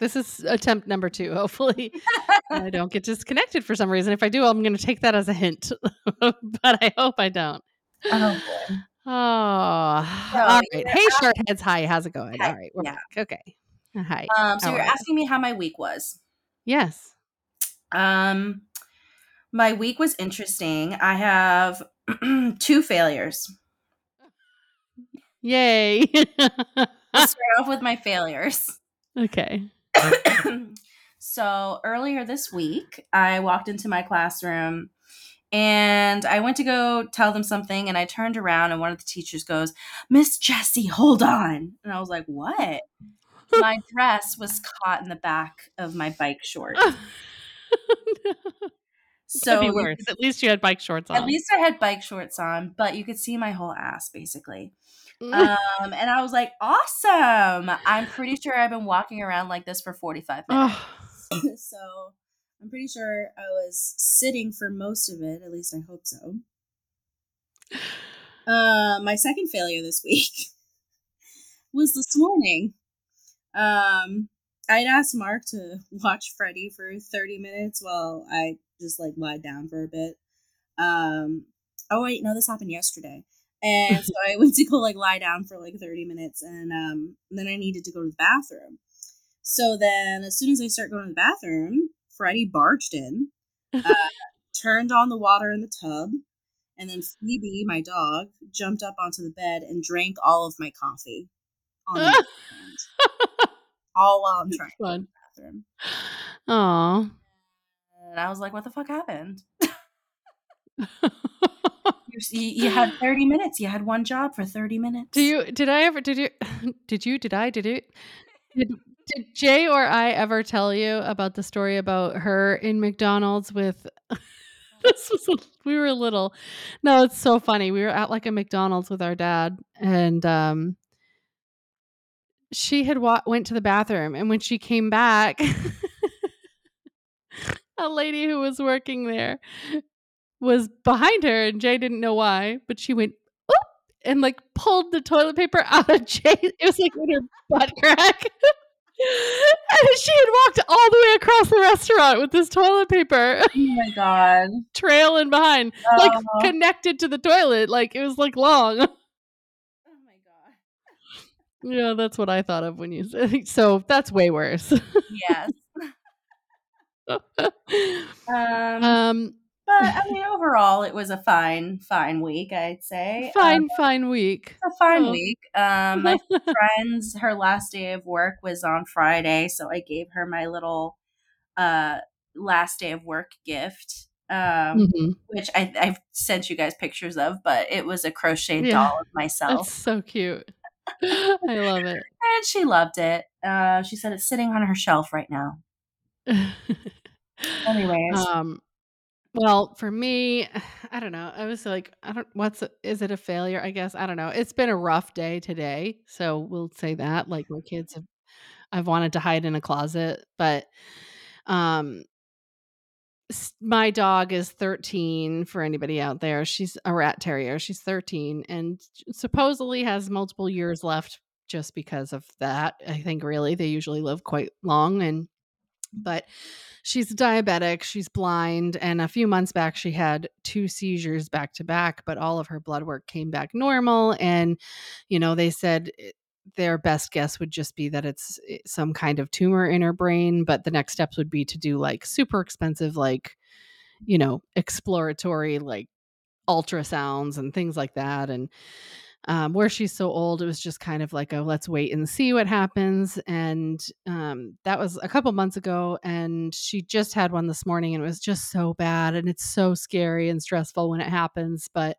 This is attempt number two. Hopefully, I don't get disconnected for some reason. If I do, I'm going to take that as a hint, but I hope I don't. Oh, boy. Oh, all right. Hey, short heads. Hi, how's it going? Hi, All right, we're yeah. back. Okay. Hi. Um, so you're asking me how my week was. Yes. Um, my week was interesting. I have two failures. Yay. Let's start off with my failures. okay. so earlier this week, I walked into my classroom and I went to go tell them something, and I turned around, and one of the teachers goes, Miss Jessie, hold on. And I was like, What? my dress was caught in the back of my bike short. Oh, so be worse. At least you had bike shorts on. At least I had bike shorts on, but you could see my whole ass basically. Um, and I was like, awesome. I'm pretty sure I've been walking around like this for 45 minutes. So I'm pretty sure I was sitting for most of it. At least I hope so. Uh, my second failure this week was this morning. Um, I'd asked Mark to watch Freddy for 30 minutes while I just like lied down for a bit. Um, oh wait, no, this happened yesterday. And so I went to go like lie down for like 30 minutes and um then I needed to go to the bathroom. So then as soon as I start going to the bathroom, Freddie barged in, uh, turned on the water in the tub, and then Phoebe, my dog, jumped up onto the bed and drank all of my coffee on the. All while I'm trying to go to the bathroom. Aw. And I was like, what the fuck happened? You, you had 30 minutes. You had one job for 30 minutes. Do you? Did I ever? Did you? Did you? Did I? Did you? Did, did Jay or I ever tell you about the story about her in McDonald's with? this was we were little. No, it's so funny. We were at like a McDonald's with our dad, and um, she had wa- went to the bathroom, and when she came back, a lady who was working there was behind her, and Jay didn't know why, but she went. "Oop," And like pulled the toilet paper out of Jay. It was like in her butt crack. and she had walked all the way across the restaurant with this toilet paper Oh my god. trailing behind, like Oh. connected to the toilet. Like it was like long. Oh my god. Yeah, that's what I thought of when you said. So that's way worse. Yes. Um, um, but I mean, overall, it was a fine, fine week. I'd say. fine, Um, fine week. a fine Oh. week. Um, my friend's her last day of work was on Friday, so I gave her my little uh last day of work gift. Um, Mhm. which I, I've sent you guys pictures of, but it was a crocheted Yeah. doll of myself. That's so cute. I love it. and she loved it. Uh, she said it's sitting on her shelf right now. Anyways, um, well, for me, I don't know. I was like, I don't. What's is it a failure? I guess I don't know. It's been a rough day today, so we'll say that. Like my kids have, I've wanted to hide in a closet, but um, my dog is 13 for anybody out there. She's a rat terrier. She's 13 and supposedly has multiple years left just because of that. I think really they usually live quite long and but she's diabetic, she's blind and a few months back she had two seizures back to back, but all of her blood work came back normal and you know, they said their best guess would just be that it's eh, some kind of tumor in her brain, but the next steps would be to do like super expensive like you know, exploratory like ultrasounds and things like that and um, where she's so old, it was just kind of like a let's wait and see what happens. And um, that was a couple months ago. And she just had one this morning and it was just so bad. And it's so scary and stressful when it happens. But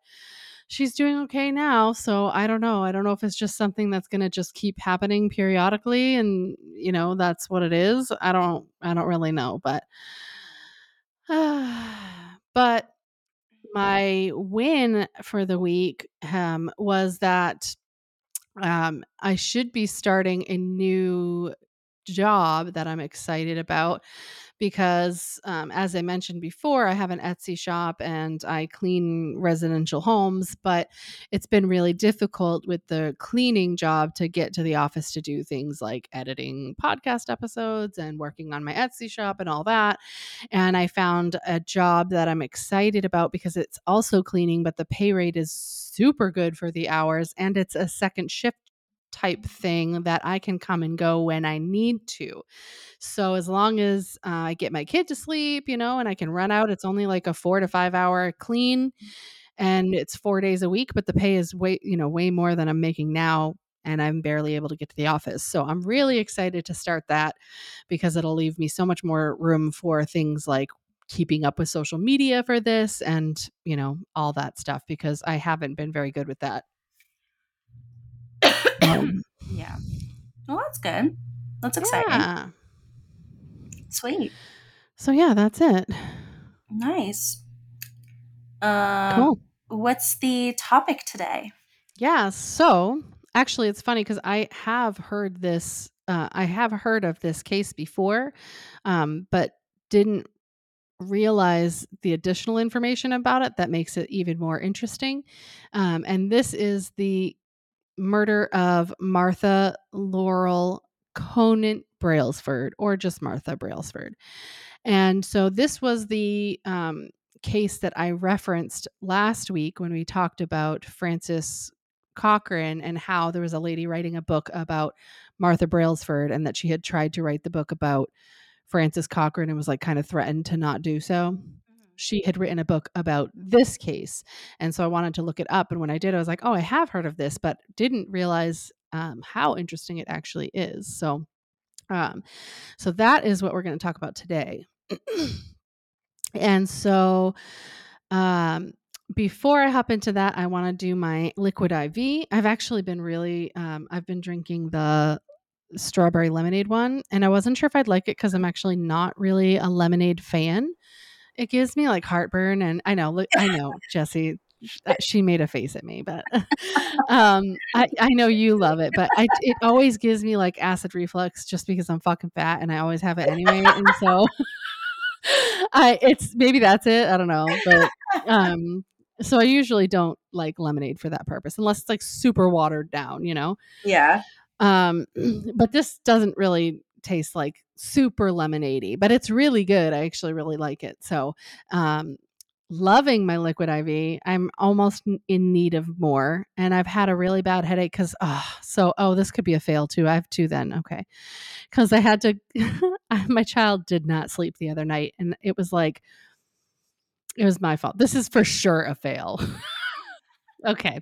she's doing okay now. So I don't know. I don't know if it's just something that's going to just keep happening periodically. And, you know, that's what it is. I don't, I don't really know. But, but my win for the week um, was that um, I should be starting a new job that I'm excited about because, um, as I mentioned before, I have an Etsy shop and I clean residential homes, but it's been really difficult with the cleaning job to get to the office to do things like editing podcast episodes and working on my Etsy shop and all that. And I found a job that I'm excited about because it's also cleaning, but the pay rate is super good for the hours and it's a second shift type thing that I can come and go when I need to. So as long as uh, I get my kid to sleep, you know, and I can run out, it's only like a four to five hour clean and it's four days a week, but the pay is way, you know, way more than I'm making now. And I'm barely able to get to the office. So I'm really excited to start that because it'll leave me so much more room for things like keeping up with social media for this and, you know, all that stuff because I haven't been very good with that. Um, yeah. Well, that's good. That's exciting. yeah. Sweet. So yeah, that's it. Nice. Um, Cool. What's the topic today? Yeah. So actually, it's funny because I have heard this. Uh, I have heard of this case before, um, but didn't realize the additional information about it that makes it even more interesting. Um, and this is the murder of Martha Laurel Conant Brailsford, or just Martha Brailsford. And so this was the um, case that I referenced last week when we talked about Francis Cochran and how there was a lady writing a book about Martha Brailsford and that she had tried to write the book about Francis Cochran and was like kind of threatened to not do so. She had written a book about this case. And so I wanted to look it up. And when I did, I was like, oh, I have heard of this, but didn't realize um, how interesting it actually is. So, um, so that is what we're going to talk about today. and so, um, before I hop into that, I want to do my liquid IV. I've actually been really, um, I've been drinking the strawberry lemonade one, and I wasn't sure if I'd like it because I'm actually not really a lemonade fan. It gives me like heartburn, and I know, look, I know, Jesse, uh, she made a face at me, but um, I, I know you love it, but I, it always gives me like acid reflux just because I'm fucking fat and I always have it anyway, and so I it's maybe that's it. I don't know, but um, so I usually don't like lemonade for that purpose unless it's like super watered down, you know. Yeah. Um, but this doesn't really taste like super lemonadey, but it's really good. I actually really like it. So, um, loving my liquid IV. I'm almost in need of more, and I've had a really bad headache because oh, so oh, this could be a fail too. I have two then, okay, because I had to. my child did not sleep the other night, and it was like it was my fault. This is for sure a fail. okay.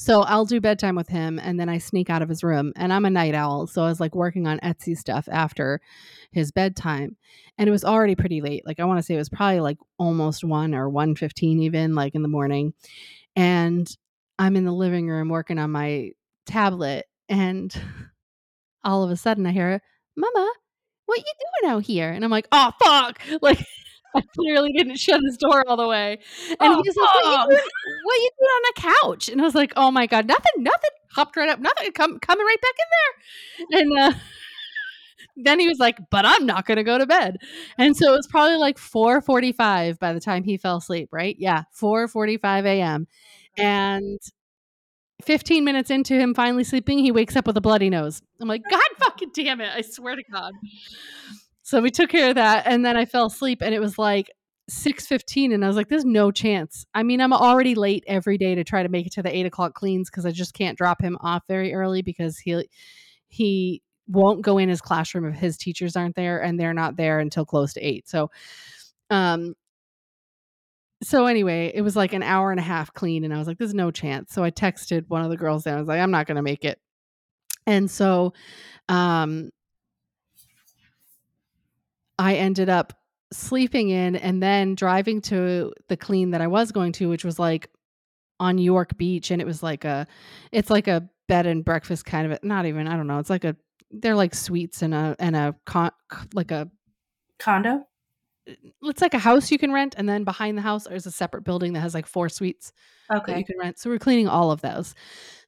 So I'll do bedtime with him and then I sneak out of his room and I'm a night owl. So I was like working on Etsy stuff after his bedtime. And it was already pretty late. Like I want to say it was probably like almost 1 or 1:15 even like in the morning. And I'm in the living room working on my tablet and all of a sudden I hear, "Mama, what you doing out here?" And I'm like, "Oh fuck." Like I clearly didn't shut his door all the way. And Oh, he's like, what you, fuck. doing, what you doing on the couch? And I was like, oh my God, nothing, nothing. Hopped right up, nothing, come, coming right back in there. And uh, then he was like, but I'm not going to go to bed. And so it was probably like 4.45 by the time he fell asleep, right? Yeah, 4.45 a.m. And 15 minutes into him finally sleeping, he wakes up with a bloody nose. I'm like, God fucking damn it. I swear to God. So we took care of that, and then I fell asleep, and it was like six fifteen, and I was like, "There's no chance." I mean, I'm already late every day to try to make it to the eight o'clock cleans because I just can't drop him off very early because he he won't go in his classroom if his teachers aren't there, and they're not there until close to eight. So, um. So anyway, it was like an hour and a half clean, and I was like, "There's no chance." So I texted one of the girls and I was like, "I'm not going to make it," and so, um, I ended up sleeping in and then driving to the clean that I was going to, which was like on York Beach. And it was like a, it's like a bed and breakfast kind of, not even, I don't know. It's like a, they're like suites and a, and a, con, like a, Condo? Uh, it's like a house you can rent, and then behind the house there's a separate building that has like four suites that you can rent. So we're cleaning all of those.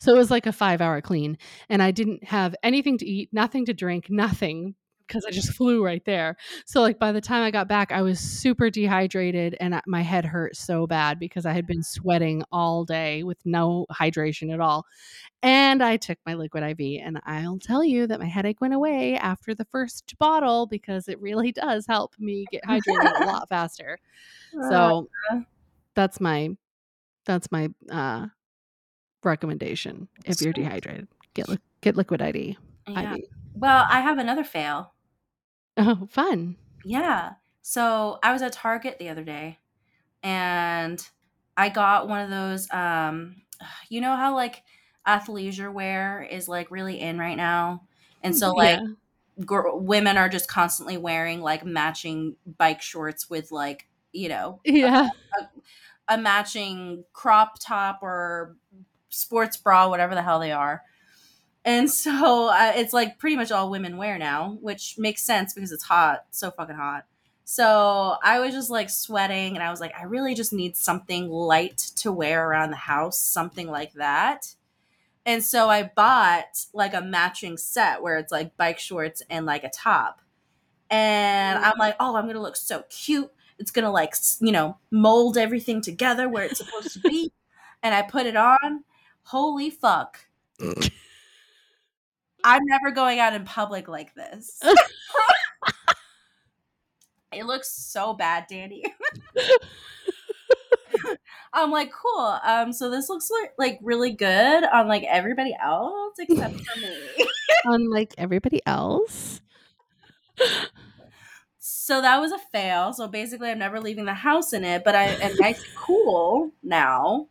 So it was like a five hour clean, and I didn't have anything to eat, nothing to drink, nothing because I just flew right there. So like by the time I got back, I was super dehydrated and my head hurt so bad because I had been sweating all day with no hydration at all. And I took my liquid IV, and I'll tell you that my headache went away after the first bottle because it really does help me get hydrated a lot faster. So Uh, that's my that's my uh recommendation if you're dehydrated. Get li- get liquid ID. yeah. IV. Well, I have another fail. Oh, fun. Yeah. So I was at Target the other day and I got one of those um you know how like athleisure wear is like really in right now. And so like yeah. gr- women are just constantly wearing like matching bike shorts with like, you know, Yeah. a matching crop top or sports bra, whatever the hell they are. And so uh, it's like pretty much all women wear now, which makes sense because it's hot, so fucking hot. So I was just like sweating and I was like, I really just need something light to wear around the house, something like that. And so I bought like a matching set where it's like bike shorts and like a top. And I'm like, oh, I'm going to look so cute. It's going to like, you know, mold everything together where it's supposed to be. And I put it on. Holy fuck. I'm never going out in public like this. it looks so bad, Danny. I'm like, cool. Um, so this looks like, like really good on like everybody else except for me. Unlike everybody else. so that was a fail. So basically, I'm never leaving the house in it, but I am nice and cool now.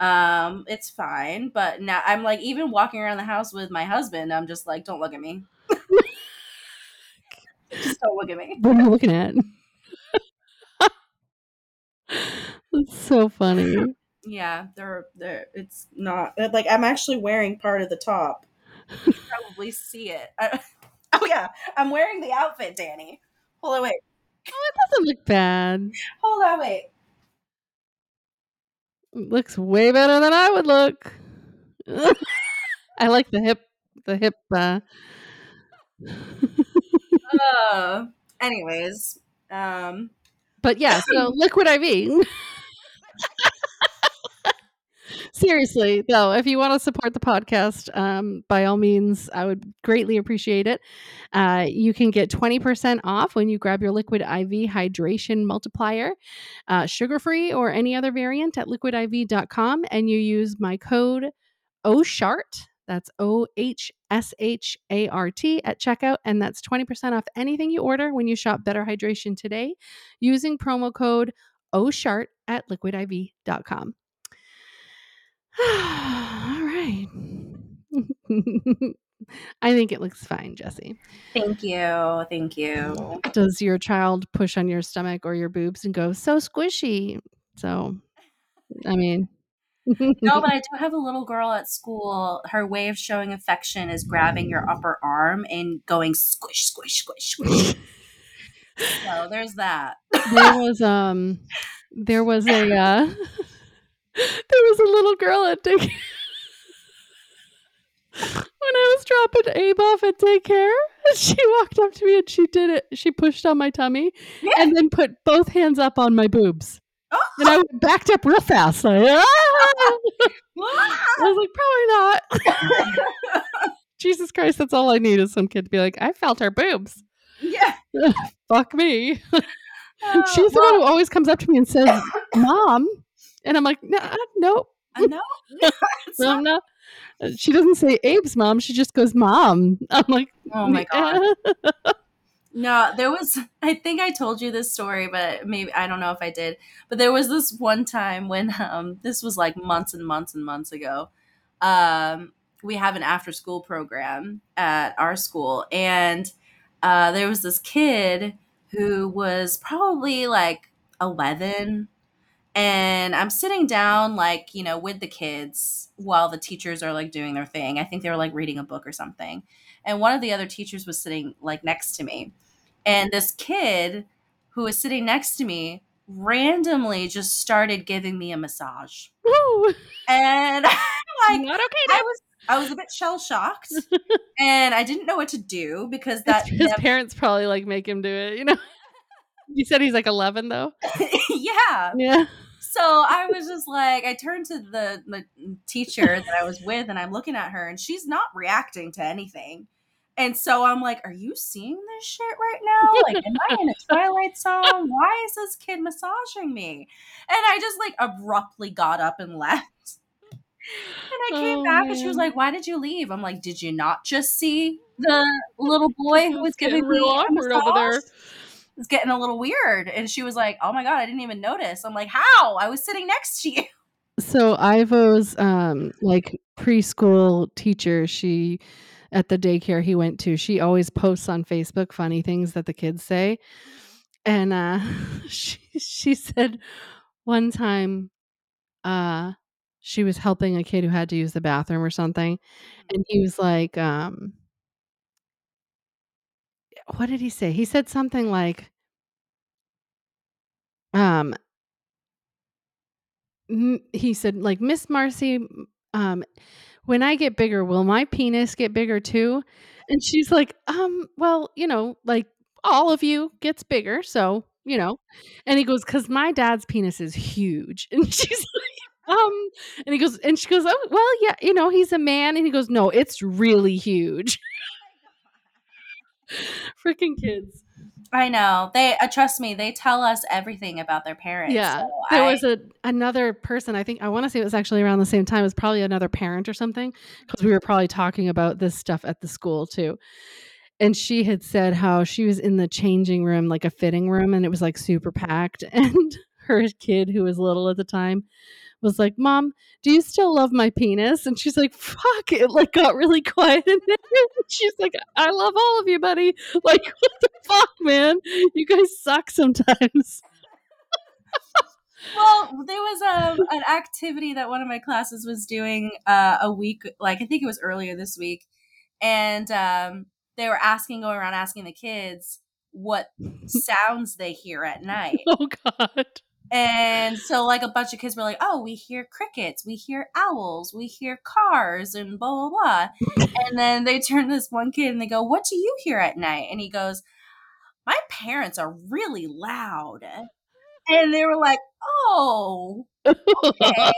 Um, it's fine. But now I'm like, even walking around the house with my husband, I'm just like, don't look at me. just don't look at me. What are you looking at? That's so funny. Yeah, they're they're. It's not like I'm actually wearing part of the top. You can probably see it. I, oh yeah, I'm wearing the outfit, Danny. Hold on, wait. Oh, It doesn't look bad. Hold on, wait. Looks way better than I would look. I like the hip the hip uh Uh, anyways, um, But yeah, so liquid IV. Seriously, though, if you want to support the podcast, um, by all means, I would greatly appreciate it. Uh, you can get 20% off when you grab your Liquid IV hydration multiplier, uh, sugar free or any other variant at liquidiv.com, and you use my code OHSHART. That's O H S H A R T at checkout, and that's 20% off anything you order when you shop Better Hydration today using promo code OHSHART at liquidiv.com. All right. I think it looks fine, Jesse. thank you, thank you. Does your child push on your stomach or your boobs and go so squishy? So, I mean, No, but I do have a little girl at school. Her way of showing affection is grabbing your upper arm and going squish, squish, squish, squish. so there's that. there was um there was a uh there was a little girl at daycare when I was dropping Abe off at daycare. She walked up to me and she did it. She pushed on my tummy Yeah. and then put both hands up on my boobs. And I backed up real fast. Like, "Ah!" I was like, probably not. Jesus Christ, that's all I need is some kid to be like, I felt her boobs. yeah. Fuck me. Uh, She's the one who always comes up to me and says, Mom. And I'm like, "Nah, nope. uh, no, it's I'm not- not. She doesn't say Abe's mom. She just goes, Mom. I'm like, Oh my god. No, there was. I think I told you this story, but maybe I don't know if I did. But there was this one time when um, this was like months and months and months ago. Um, we have an after school program at our school, and uh, there was this kid who was probably like eleven, and I'm sitting down like you know with the kids while the teachers are like doing their thing. I think they were like reading a book or something and one of the other teachers was sitting like next to me and this kid who was sitting next to me, randomly just started giving me a massage. Woo! And like Not okay. I was I was a bit shell shocked and I didn't know what to do because that his never- parents probably like make him do it. You know. You said he's like 11 though. yeah. Yeah. So I was just like, I turned to the, the teacher that I was with, and I'm looking at her, and she's not reacting to anything. And so I'm like, Are you seeing this shit right now? Like, am I in a Twilight Zone? Why is this kid massaging me? And I just like abruptly got up and left. And I came Oh, back, and she was like, Why did you leave? I'm like, Did you not just see the little boy who was getting giving me real awkward over there. It's getting a little weird. And she was like, Oh my God, I didn't even notice. I'm like, How? I was sitting next to you. So Ivo's um like preschool teacher, she at the daycare he went to, she always posts on Facebook funny things that the kids say. And uh she she said one time uh she was helping a kid who had to use the bathroom or something and he was like um what did he say? He said something like um he said like Miss Marcy um when I get bigger, will my penis get bigger too? And she's like, um, well, you know, like all of you gets bigger, so you know. And he goes, because my dad's penis is huge. And she's like, um, and he goes, and she goes, oh, well, yeah, you know, he's a man. And he goes, no, it's really huge. Freaking kids. I know. They uh, trust me, they tell us everything about their parents. Yeah, so there I- was a another person. I think I want to say it was actually around the same time. It was probably another parent or something because we were probably talking about this stuff at the school too. And she had said how she was in the changing room, like a fitting room, and it was like super packed. And her kid, who was little at the time, was like, "Mom, do you still love my penis?" And she's like, "Fuck!" It like got really quiet in there. She's like, "I love all of you, buddy." Like, what the fuck, man? You guys suck sometimes. well, there was a, an activity that one of my classes was doing uh, a week, like I think it was earlier this week, and um, they were asking, going around asking the kids what sounds they hear at night. Oh God. And so, like, a bunch of kids were like, oh, we hear crickets, we hear owls, we hear cars, and blah, blah, blah. and then they turn to this one kid and they go, what do you hear at night? And he goes, my parents are really loud. And they were like, oh, okay.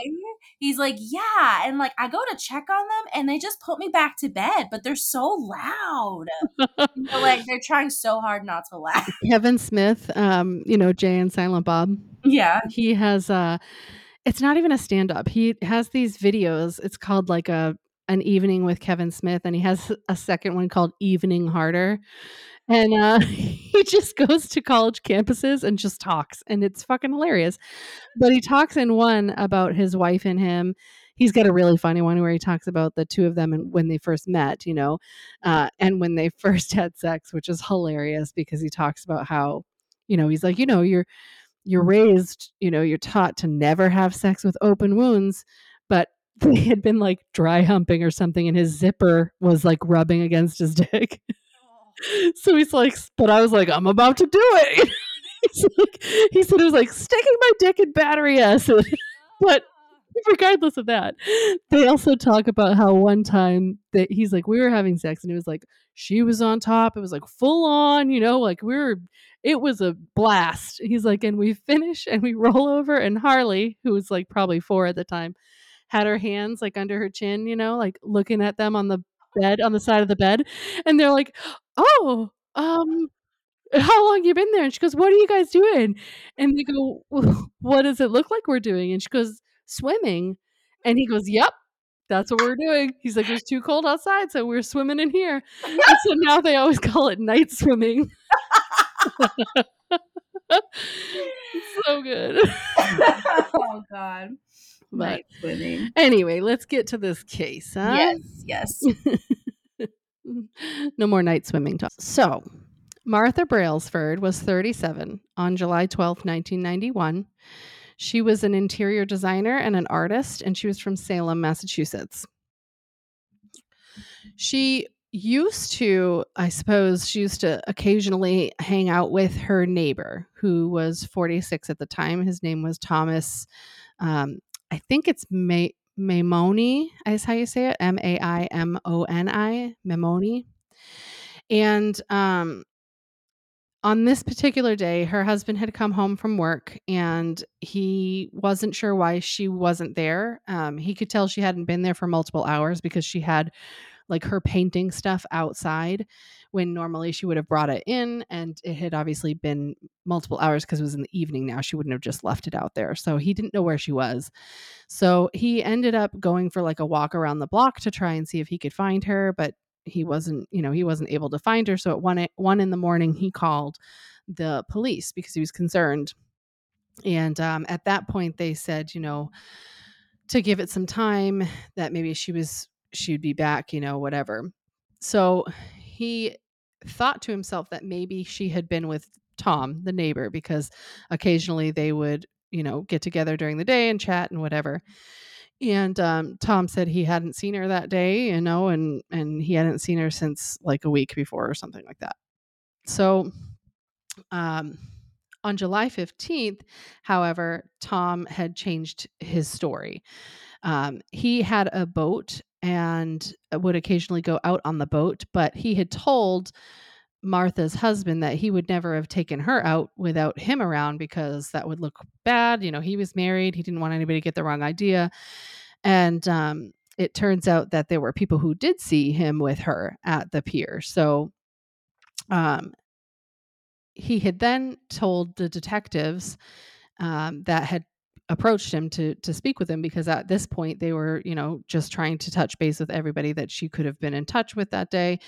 He's like, yeah. And like, I go to check on them and they just put me back to bed, but they're so loud. You know, like, they're trying so hard not to laugh. Kevin Smith, um, you know, Jay and Silent Bob. Yeah. He has uh it's not even a stand up. He has these videos. It's called like a an evening with Kevin Smith and he has a second one called Evening Harder. And uh he just goes to college campuses and just talks and it's fucking hilarious. But he talks in one about his wife and him. He's got a really funny one where he talks about the two of them and when they first met, you know, uh, and when they first had sex, which is hilarious because he talks about how, you know, he's like, you know, you're you're raised, you know, you're taught to never have sex with open wounds, but they had been like dry humping or something, and his zipper was like rubbing against his dick. So he's like, but I was like, I'm about to do it. Like, he said it was like sticking my dick in battery acid. but regardless of that, they also talk about how one time that he's like, we were having sex and it was like she was on top. It was like full on, you know, like we were it was a blast. He's like, and we finish and we roll over, and Harley, who was like probably four at the time, had her hands like under her chin, you know, like looking at them on the bed on the side of the bed, and they're like, "Oh, um, how long you been there?" And she goes, "What are you guys doing?" And they go, well, "What does it look like we're doing?" And she goes, "Swimming," and he goes, "Yep." That's what we're doing. He's like, it's too cold outside, so we're swimming in here. And so now they always call it night swimming. so good. oh God. But Night swimming. anyway, let's get to this case. Huh? Yes, yes. no more night swimming talk. So, Martha Brailsford was 37 on July 12, 1991. She was an interior designer and an artist, and she was from Salem, Massachusetts. She used to, I suppose, she used to occasionally hang out with her neighbor who was 46 at the time. His name was Thomas. Um, I think it's. Maimoni is how you say it. M A I M O N I. Maimoni. And um, on this particular day, her husband had come home from work and he wasn't sure why she wasn't there. Um, he could tell she hadn't been there for multiple hours because she had like her painting stuff outside when normally she would have brought it in and it had obviously been multiple hours because it was in the evening now she wouldn't have just left it out there so he didn't know where she was so he ended up going for like a walk around the block to try and see if he could find her but he wasn't you know he wasn't able to find her so at one one in the morning he called the police because he was concerned and um, at that point they said you know to give it some time that maybe she was she'd be back, you know, whatever. So he thought to himself that maybe she had been with Tom, the neighbor, because occasionally they would, you know, get together during the day and chat and whatever. And um, Tom said he hadn't seen her that day, you know, and and he hadn't seen her since like a week before or something like that. So, um, on July 15th, however, Tom had changed his story. Um, he had a boat and would occasionally go out on the boat, but he had told Martha's husband that he would never have taken her out without him around because that would look bad. You know, he was married, he didn't want anybody to get the wrong idea. And um, it turns out that there were people who did see him with her at the pier. So um, he had then told the detectives um, that had approached him to to speak with him because at this point they were you know just trying to touch base with everybody that she could have been in touch with that day.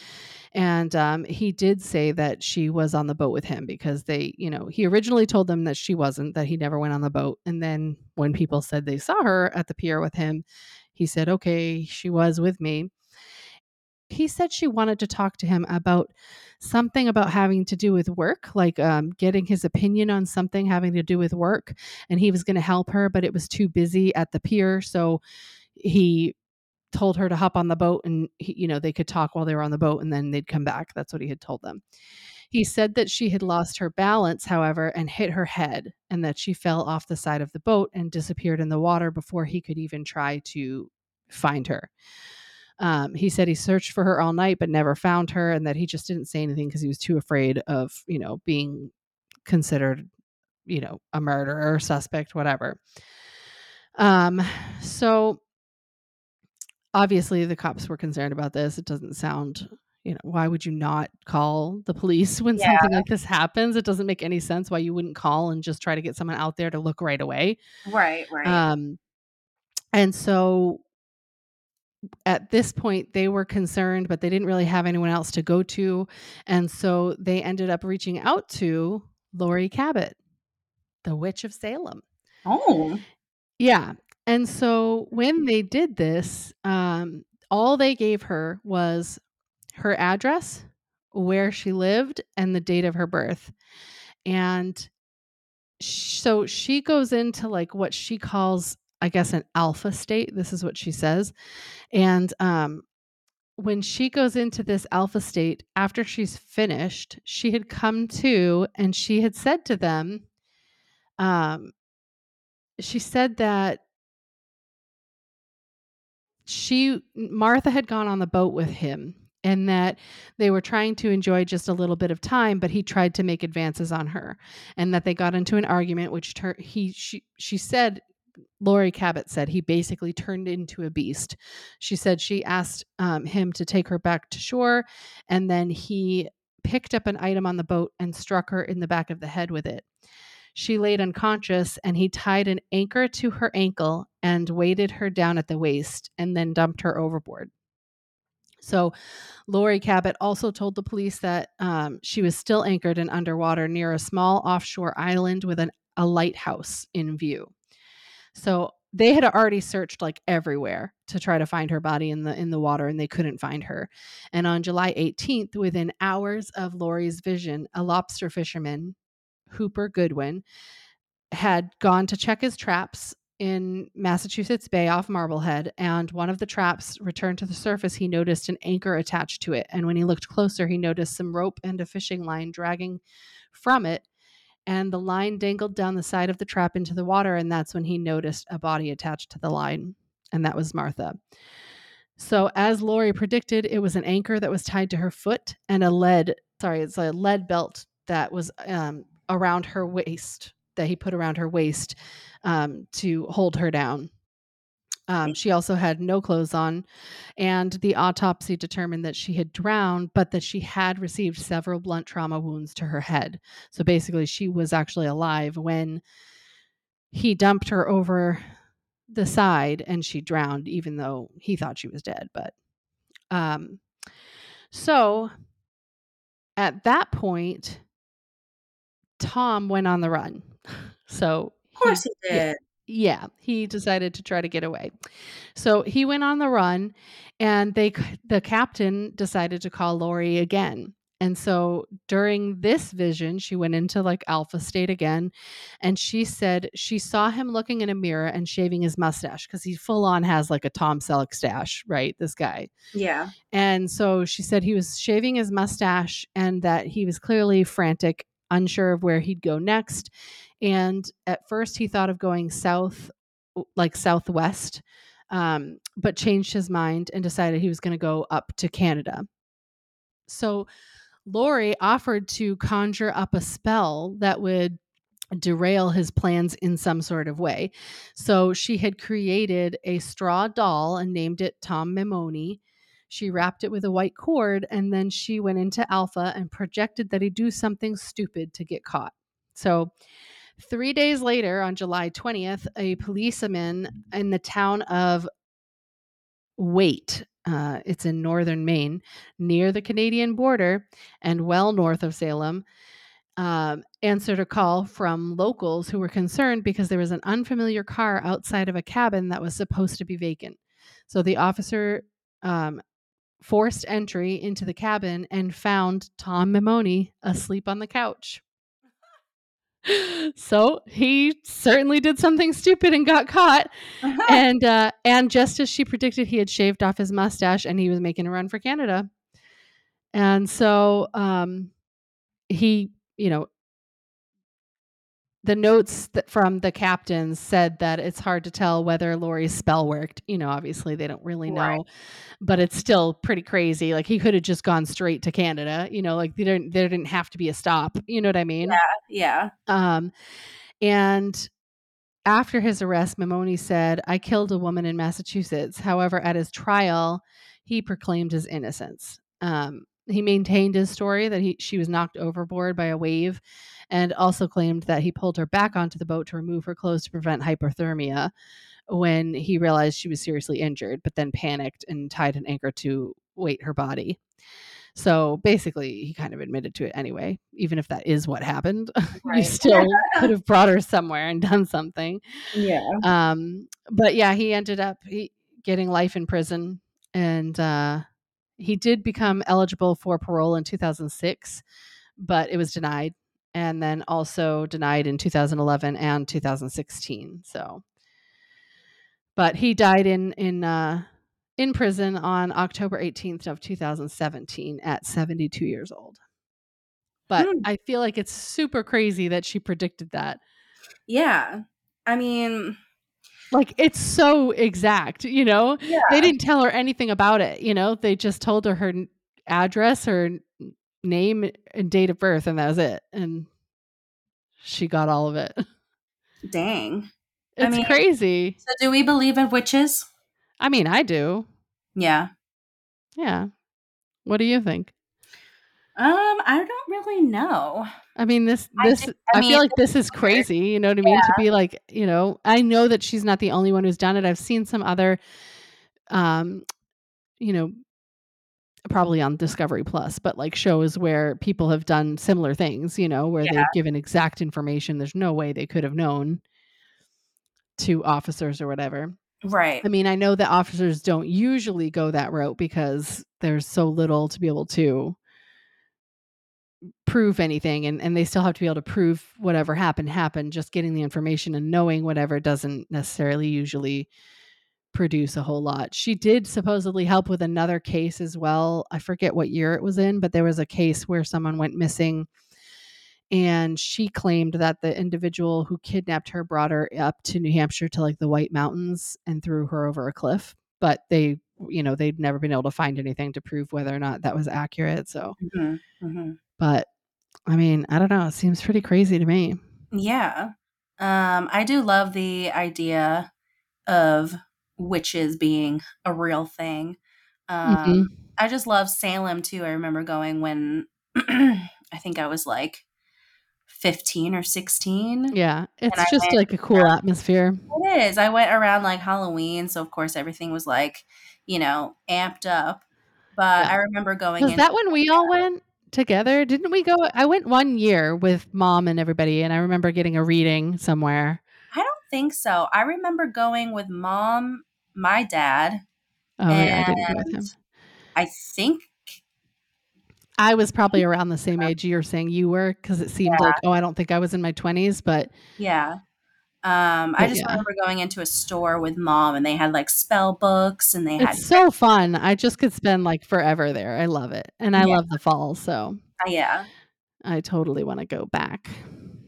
And um, he did say that she was on the boat with him because they you know he originally told them that she wasn't that he never went on the boat. And then when people said they saw her at the pier with him he said okay she was with me he said she wanted to talk to him about something about having to do with work, like um, getting his opinion on something having to do with work. And he was going to help her, but it was too busy at the pier. So he told her to hop on the boat and, he, you know, they could talk while they were on the boat and then they'd come back. That's what he had told them. He said that she had lost her balance, however, and hit her head, and that she fell off the side of the boat and disappeared in the water before he could even try to find her. Um, he said he searched for her all night but never found her, and that he just didn't say anything because he was too afraid of, you know, being considered, you know, a murderer or suspect, whatever. Um, so obviously the cops were concerned about this. It doesn't sound, you know, why would you not call the police when yeah. something like this happens? It doesn't make any sense why you wouldn't call and just try to get someone out there to look right away. Right, right. Um, and so at this point they were concerned but they didn't really have anyone else to go to. And so they ended up reaching out to Laurie Cabot the witch of Salem. Oh. Yeah. And so when they did this um, all they gave her was her address where she lived and the date of her birth. And so she goes into like what she calls I guess, an alpha state. This is what she says. And um, when she goes into this alpha state, after she's finished, she had come to and she had said to them, um, she said that she, Martha had gone on the boat with him and that they were trying to enjoy just a little bit of time but he tried to make advances on her and that they got into an argument which ter- he she she said Laurie Cabot said he basically turned into a beast. She said she asked um, him to take her back to shore, and then he picked up an item on the boat and struck her in the back of the head with it. She laid unconscious, and he tied an anchor to her ankle and weighted her down at the waist and then dumped her overboard. So, Laurie Cabot also told the police that um, she was still anchored and underwater near a small offshore island with an, a lighthouse in view. So they had already searched like everywhere to try to find her body in the in the water and they couldn't find her. And on July 18th, within hours of Laurie's vision, a lobster fisherman, Hooper Goodwin, had gone to check his traps in Massachusetts Bay off Marblehead, and one of the traps returned to the surface. He noticed an anchor attached to it, and when he looked closer, he noticed some rope and a fishing line dragging from it. And the line dangled down the side of the trap into the water, and that's when he noticed a body attached to the line, and that was Martha. So, as Laurie predicted, it was an anchor that was tied to her foot and a lead, sorry, it's a lead belt that was um, around her waist, that he put around her waist um, to hold her down. Um, she also had no clothes on, and the autopsy determined that she had drowned, but that she had received several blunt trauma wounds to her head. So basically, she was actually alive when he dumped her over the side and she drowned, even though he thought she was dead. But um, so at that point, Tom went on the run. So Of course he yeah, did. Yeah, he decided to try to get away. So he went on the run, and they the captain decided to call Laurie again. And so during this vision, she went into like alpha state again, and she said she saw him looking in a mirror and shaving his mustache because he full on has like a Tom Selleck stash, right? This guy. Yeah. And so she said he was shaving his mustache and that he was clearly frantic, unsure of where he'd go next. And at first, he thought of going south, like southwest, um, but changed his mind and decided he was going to go up to Canada. So Laurie offered to conjure up a spell that would derail his plans in some sort of way. So she had created a straw doll and named it Tom Maimoni. She wrapped it with a white cord and then she went into Alpha and projected that he'd do something stupid to get caught. So, three days later, on July 20th, a policeman in the town of Waite, uh, it's in northern Maine, near the Canadian border and well north of Salem, um, answered a call from locals who were concerned because there was an unfamiliar car outside of a cabin that was supposed to be vacant. So the officer um, forced entry into the cabin and found Tom Maimoni asleep on the couch. So he certainly did something stupid and got caught. and uh, and just as she predicted, he had shaved off his mustache and he was making a run for Canada. And so um, he, you know, the notes that from the captains said that it's hard to tell whether Laurie's spell worked. You know, obviously they don't really know, Right. but it's still pretty crazy. Like he could have just gone straight to Canada. You know, like they didn't there didn't have to be a stop. You know what I mean? yeah. Yeah. Um, and after his arrest, Maimoni said, I killed a woman in Massachusetts. However, at his trial, he proclaimed his innocence. Um, he maintained his story that he, she was knocked overboard by a wave and also claimed that he pulled her back onto the boat to remove her clothes to prevent hypothermia when he realized she was seriously injured, but then panicked and tied an anchor to weight her body. So basically, he kind of admitted to it anyway, even if that is what happened. you still could have brought her somewhere and done something. Yeah. Um, but yeah, he ended up he, getting life in prison, and uh, he did become eligible for parole in 2006, but it was denied, and then also denied in 2011 and 2016. So, but he died in in uh, in prison on October 18th of 2017 at 72 years old. But Hmm. I feel like it's super crazy that she predicted that. Yeah. I mean, Like it's so exact, you know? yeah. They didn't tell her anything about it, you know? They just told her her address, her name and date of birth and that was it. And she got all of it. Dang. I It's mean- crazy. So do we believe in witches? I mean, I do. Yeah. Yeah. What do you think? Um, I don't really know. I mean, this I this do- I, I mean, feel like this is crazy. You know what I mean? To be like, you know, I know that she's not the only one who's done it. I've seen some other, um, you know, probably on Discovery Plus, but like shows where people have done similar things. You know, where Yeah. they've given exact information. There's no way they could have known to officers or whatever. Right. I mean, I know that officers don't usually go that route because there's so little to be able to prove anything and, and they still have to be able to prove whatever happened happened just getting the information and knowing whatever doesn't necessarily usually produce a whole lot. She did supposedly help with another case as well. I forget what year it was in but there was a case where someone went missing and she claimed that the individual who kidnapped her brought her up to new hampshire to like the white mountains and threw her over a cliff but they you know they'd never been able to find anything to prove whether or not that was accurate so hmm hmm but I mean, I don't know. It seems pretty crazy to me. Yeah. Um, I do love the idea of witches being a real thing. Um, Mhm. I just love Salem too. I remember going when I think I was like 15 or 16. Yeah, it's just went like a cool atmosphere. It is. I went around like Halloween, so of course everything was like, you know, amped up. But Yeah. I remember going Was that when we all went together? Didn't we go? I went one year with mom and everybody, and I remember getting a reading somewhere. I don't think so. I remember going with mom, my dad, Oh yeah, I didn't go with him. I think I was probably around the same age you're saying you were because it seemed like oh, I don't think I was in my twenties, but yeah. Um, I just yeah. remember going into a store with mom and they had like spell books and they had it's so fun. I just could spend like forever there. I love it, and I Yeah. love the fall, so yeah. I totally want to go back.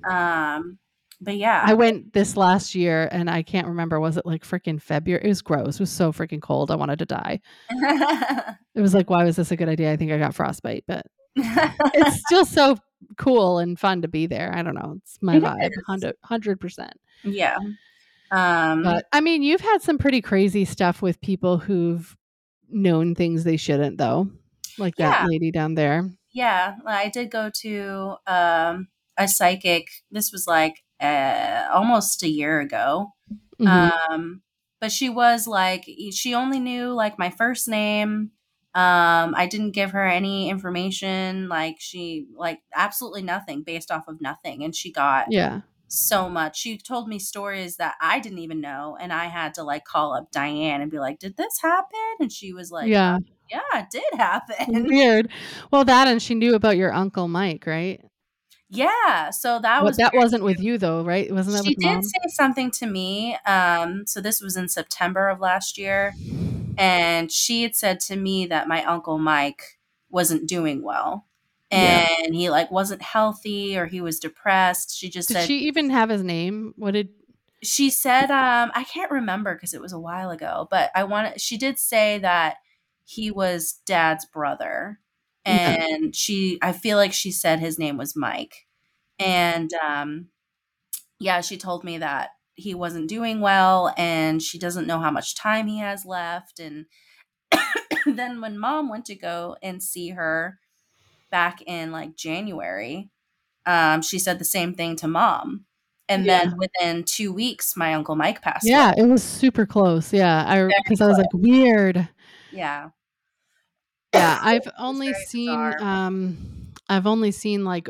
Um, but yeah. I went this last year and I can't remember. Was it like freaking February? It was gross. It was so freaking cold. I wanted to die. It was like, why was this a good idea? I think I got frostbite, but it's still so cool and fun to be there. I don't know. It's my It vibe. is. 100 100%. yeah. Um, But I mean, you've had some pretty crazy stuff with people who've known things they shouldn't, though. Like that Yeah. lady down there. yeah, I did go to um, a psychic. This was like uh, almost a year ago. Mhm. Um, but she was like, she only knew like my first name. Um, I didn't give her any information. Like she, like absolutely nothing based off of nothing. And she got yeah. so much. She told me stories that I didn't even know. And I had to like call up Diane and be like, did this happen? And she was like, yeah. yeah, it did happen. Weird. Well, that and she knew about your uncle Mike, right? Yeah. So that Well, was that wasn't with you though, right? Wasn't that she did mom? say something to me um so this was in september of last year and she had said to me that my uncle mike wasn't doing well Yeah. and he like wasn't healthy or he was depressed she just Did said she even have his name? What did she said um i can't remember because it was a while ago but i want she did say that he was dad's brother Yeah. and she i feel like she said his name was mike and um yeah she told me that he wasn't doing well and she doesn't know how much time he has left and then when mom went to go and see her back in like january um she said the same thing to mom and Yeah. then within two weeks my uncle mike passed Yeah, away it was super close. Yeah, I because I was like weird. yeah Yeah, I've only seen bizarre. um I've only seen like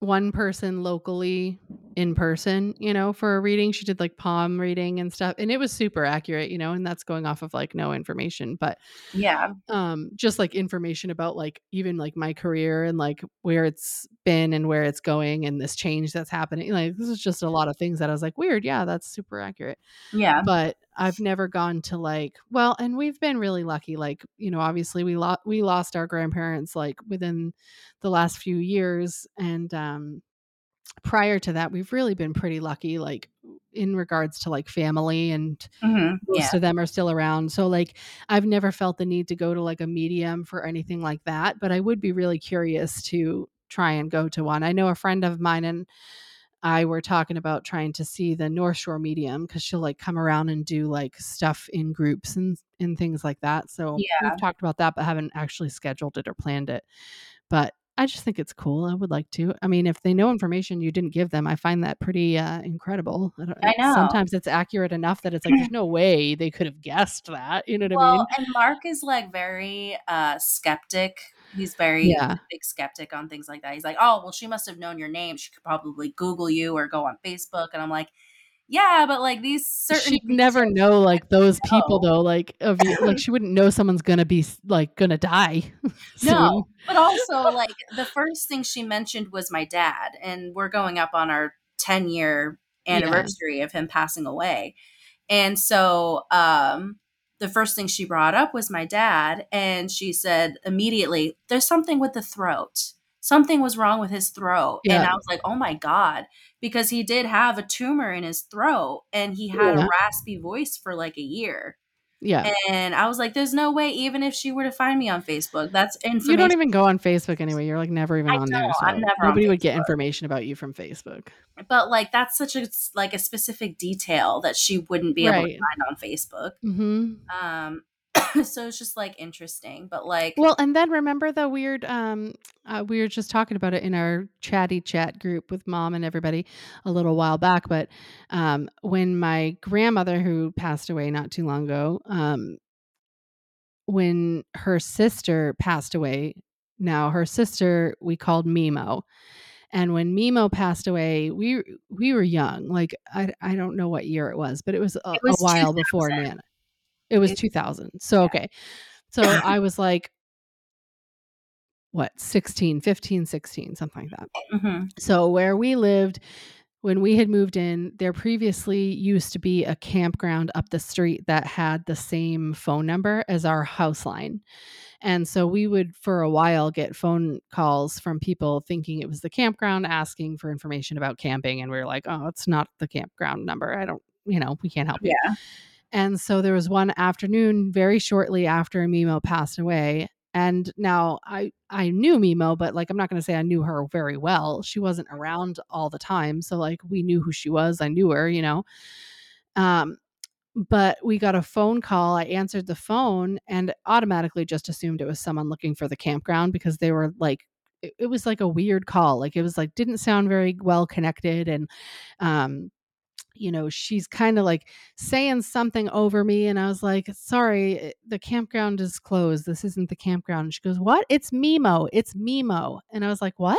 one person locally in person, you know, for a reading. She did like palm reading and stuff and it was super accurate, you know, and that's going off of like no information, but yeah um just like information about like even like my career and like where it's been and where it's going and this change that's happening. Like this is just a lot of things that I was like weird. Yeah, that's super accurate. yeah but I've never gone to like well, and we've been really lucky. Like you know, obviously we lost we lost our grandparents like within the last few years, and um, prior to that, we've really been pretty lucky. Like in regards to like family and hmm most yeah of them are still around. So like I've never felt the need to go to like a medium for anything like that, but I would be really curious to try and go to one. I know a friend of mine and I were talking about trying to see the North Shore medium because she'll like come around and do like stuff in groups and and things like that. So Yeah. we've talked about that, but haven't actually scheduled it or planned it. But I just think it's cool. I would like to. I mean, if they know information you didn't give them, I find that pretty uh, incredible. I, don't, I know. Sometimes it's accurate enough that it's like there's no way they could have guessed that. You know what I mean? well and mark is like very uh skeptic he's very Yeah. big skeptic on things like that he's like oh well she must have known your name she could probably google you or go on facebook and i'm like Yeah, but like these certain She'd never know like those you people though, like of like she wouldn't know someone's gonna be like gonna die. No, but also like the first thing she mentioned was my dad, and we're going up on our 10 year Yeah. anniversary of him passing away. And so um the first thing she brought up was my dad, and she said immediately, There's something with the throat. Something was wrong with his throat. And I was like, Oh my God. Because he did have a tumor in his throat and he had Yeah. a raspy voice for like a year. Yeah. And I was like, There's no way, even if she were to find me on Facebook, that's insane. You don't even go on Facebook anyway. You're like never even I on there. So I'm never on nobody would get information about you from Facebook. But like that's such a like a specific detail that she wouldn't be able to find on Facebook. hmm Um so it's just like interesting. But like Well, and then remember the weird um uh, we were just talking about it in our chatty chat group with mom and everybody a little while back, but um when my grandmother who passed away not too long ago, um when her sister passed away, now her sister we called Mimo. And when Mimo passed away, we we were young. Like I I don't know what year it was, but it was a, it a while before 2000. Nana. It was 2000. So okay. So I was like what 16 15 16 something like that Mhm. so where we lived when we had moved in there previously used to be a campground up the street that had the same phone number as our house line and so we would for a while get phone calls from people thinking it was the campground asking for information about camping and we were like oh it's not the campground number i don't you know we can't help you Yeah. And so there was one afternoon very shortly after Mimo passed away. And now I I knew Mimo, but like I'm not going to say I knew her very well. She wasn't around all the time, so like we knew who she was. I knew her, you know. Um but we got a phone call. I answered the phone and automatically just assumed it was someone looking for the campground because they were like it, it was like a weird call. Like it was like didn't sound very well connected and um you know, she's kind of like saying something over me. And I was like, sorry, eh, the campground is closed. This isn't the campground. And she goes, what? It's Mimo. It's Mimo. And I was like, what?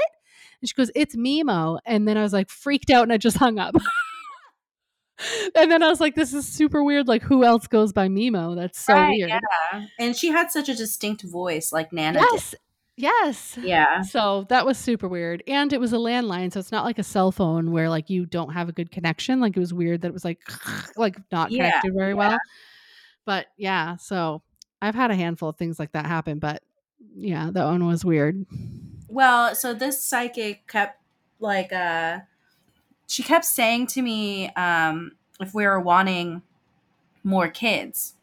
And she goes, it's Mimo. And then I was like freaked out and I just hung up. and then I was like, this is super weird. Like, who else goes by Mimo? That's so Right, weird. yeah. And she had such a distinct voice like Nana Yes. Yes. Yeah. So that was super weird. And it was a landline, so it's not like a cell phone where like you don't have a good connection. Like it was weird that it was like like not Yeah, connected very yeah. well. But yeah, so I've had a handful of things like that happen, but yeah, that one was weird. Well, so this psychic kept like uh she kept saying to me um if we were wanting more kids.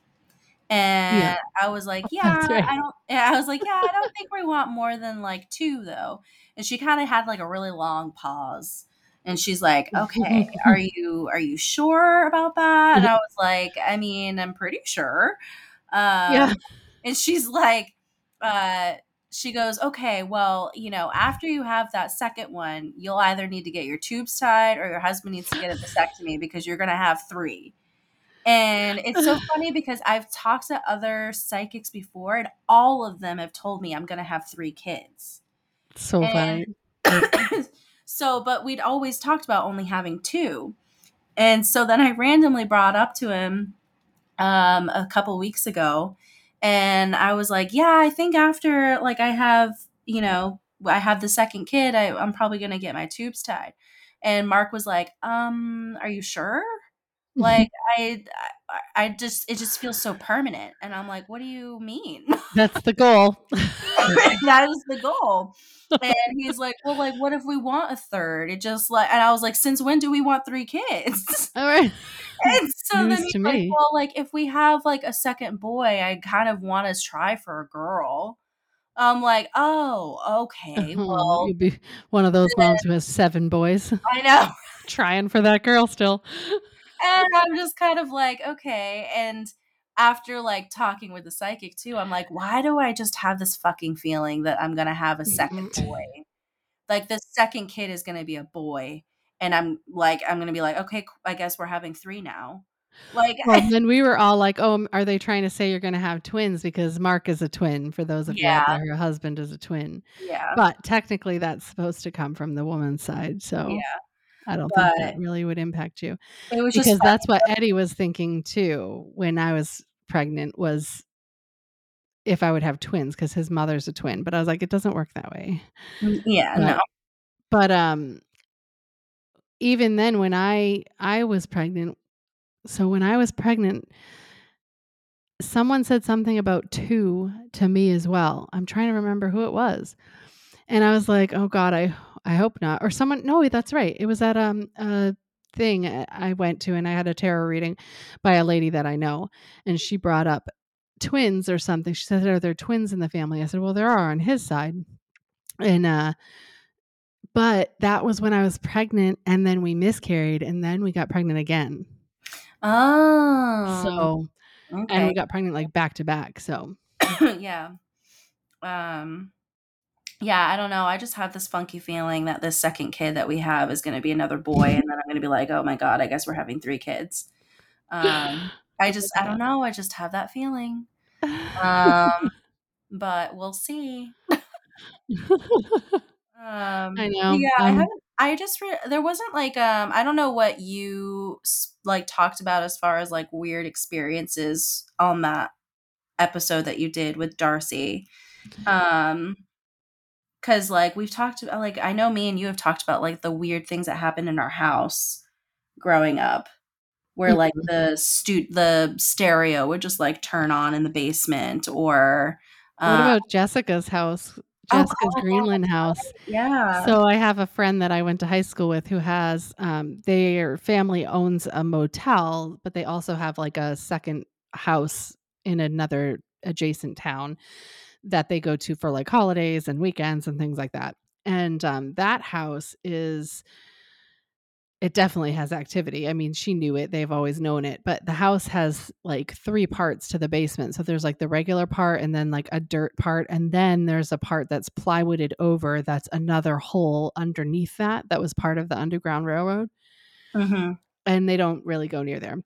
And I was like, yeah, right. I don't yeah, I was like, yeah, I don't think we want more than like two though. And she kind of had like a really long pause. And she's like, "Okay, are you are you sure about that?" And I was like, "I mean, I'm pretty sure." Um Yeah. and she's like uh she goes okay well you know after you have that second one you'll either need to get your tubes tied or your husband needs to get a vasectomy because you're gonna have three and it's so funny because i've talked to other psychics before and all of them have told me i'm gonna have three kids. So funny. so but we'd always talked about only having two. And so then i randomly brought up to him um a couple weeks ago and i was like yeah i think after like i have you know i have the second kid I, i'm probably gonna get my tubes tied. And mark was like um are you sure like I, I just it just feels so permanent and i'm like what do you mean That's the goal. that is the goal. And he's like, well, like, what if we want a third? It just like, and I was like, since when do we want three kids? All right. And so News then he's like, me. well, like, if we have like a second boy, I kind of want to try for a girl. I'm like, oh, okay, well, you'd be one of those moms who has seven boys I know. trying for that girl still. And I'm just kind of like, okay. And after like talking with the psychic too, I'm like, why do I just have this fucking feeling that I'm gonna have a second boy? Like the second kid is gonna be a boy. And I'm like, I'm gonna be like, okay, I guess we're having three now. Like, Well, then we were all like, "Oh, are they trying to say you're going to have twins because Mark is a twin?" For those of you out there, her husband is a twin, yeah. but technically that's supposed to come from the woman's side. So Yeah. I don't think that really would impact you. it was Because that's what Eddie was thinking too when I was pregnant was if I would have twins because his mother's a twin. But I was like, it doesn't work that way. Mm, Yeah, But no. but um even then when I I was pregnant so when I was pregnant someone said something about 2 to me as well. I'm trying to remember who it was. And I was like, "Oh god, I I hope not." Or someone no, that's right. It was at um a thing I went to and I had a tarot reading by a lady that I know and she brought up twins or something. She said, "Are there twins in the family?" I said, "Well, there are on his side." And uh but that was when I was pregnant and then we miscarried and then we got pregnant again. Oh. So and we got pregnant like back to back. So yeah. Um yeah, I don't know. I just have this funky feeling that this second kid that we have is going to be another boy and then I'm going to be like, "Oh my god, I guess we're having 3 kids." Um I just I don't know. I just have that feeling. Um but we'll see. Um I know. yeah, I Um haven't I just re- there wasn't like um I don't know what you like talked about as far as like weird experiences on that episode that you did with Darcy. Um cuz like we've talked about like I know me and you have talked about like the weird things that happened in our house growing up where like Mhm. the stu- the stereo would just like turn on in the basement or What uh about Jessica's house? oh Jessica's god, Greenland house. yeah. So I have a friend that I went to high school with who has um their family owns a motel, but they also have like a second house in another adjacent town that they go to for like holidays and weekends and things like that. And um that house is it definitely has activity. I mean, she knew it. They've always known it. But the house has like 3 parts to the basement. So there's like the regular part and then like a dirt part and then there's a part that's plywooded over that's another hole underneath that that was part of the Underground Railroad Mhm. and they don't really go near there.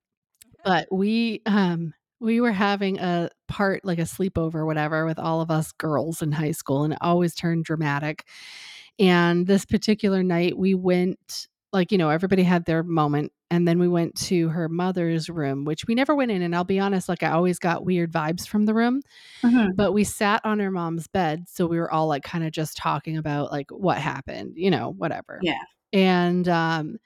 But we um we were having a part like a sleepover or whatever with all of us girls in high school and it always turned dramatic. And this particular night we went like you know everybody had their moment and then we went to her mother's room which we never went in and I'll be honest like I always got weird vibes from the room Mhm. but we sat on her mom's bed so we were all like kind of just talking about like what happened you know whatever Yeah. and um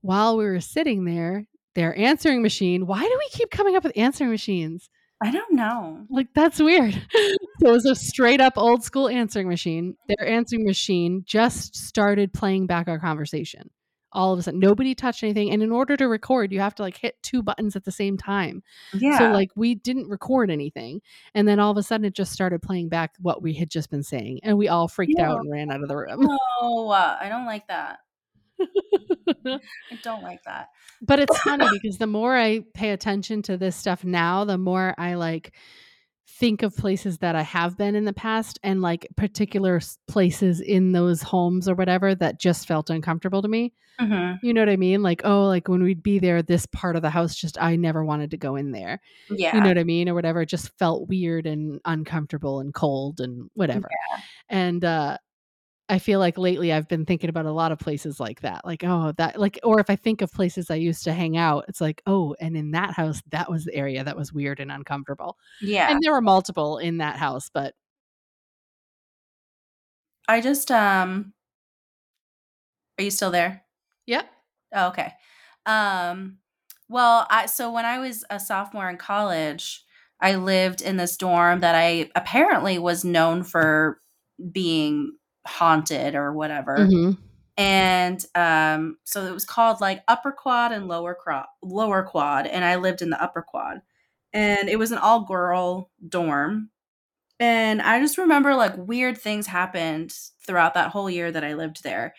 while we were sitting there their answering machine. Why do we keep coming up with answering machines? I don't know. like that's weird. So it was a straight up old school answering machine. Their answering machine just started playing back our conversation. All of a sudden nobody touched anything. And in order to record you have to like hit two buttons at the same time. Yeah. so like we didn't record anything. And then all of a sudden it just started playing back what we had just been saying. And we all freaked out and ran out of the room. No, uh, I don't like that. I don't like that. but it's funny because the more I pay attention to this stuff now, the more I like think of places that I have been in the past and like particular places in those homes or whatever that just felt uncomfortable to me. Mhm. You know what I mean? Like, oh, like when we'd be there, this part of the house just, I never wanted to go in there. Yeah. You know what I mean? Or whatever. It just felt weird and uncomfortable and cold and whatever. And, uh, I feel like lately I've been thinking about a lot of places like that. Like, oh, that like or if I think of places I used to hang out, it's like, oh, and in that house, that was the area that was weird and uncomfortable. yeah. And there were multiple in that house, but I just um Are you still there? yep. Oh, okay. Um well, I so when I was a sophomore in college, I lived in this dorm that I apparently was known for being haunted or whatever. hmm and um so it was called like upper quad and lower quad lower quad and i lived in the upper quad. And it was an all girl dorm. And i just remember like weird things happened throughout that whole year that i lived there.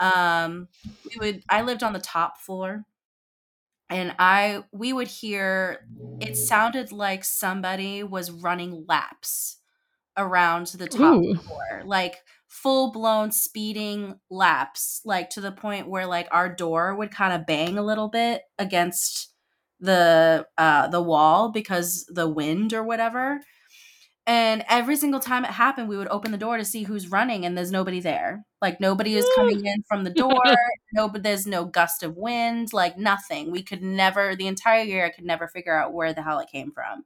Um we would i lived on the top floor. And i we would hear it sounded like somebody was running laps around the top Ooh. floor. Like full blown speeding laps like to the point where like our door would kind of bang a little bit against the uh the wall because the wind or whatever And every single time it happened, we would open the door to see who's running, and there's nobody there. Like nobody is coming in from the door. no, but there's no gust of wind. Like nothing. We could never. The entire year, I could never figure out where the hell it came from.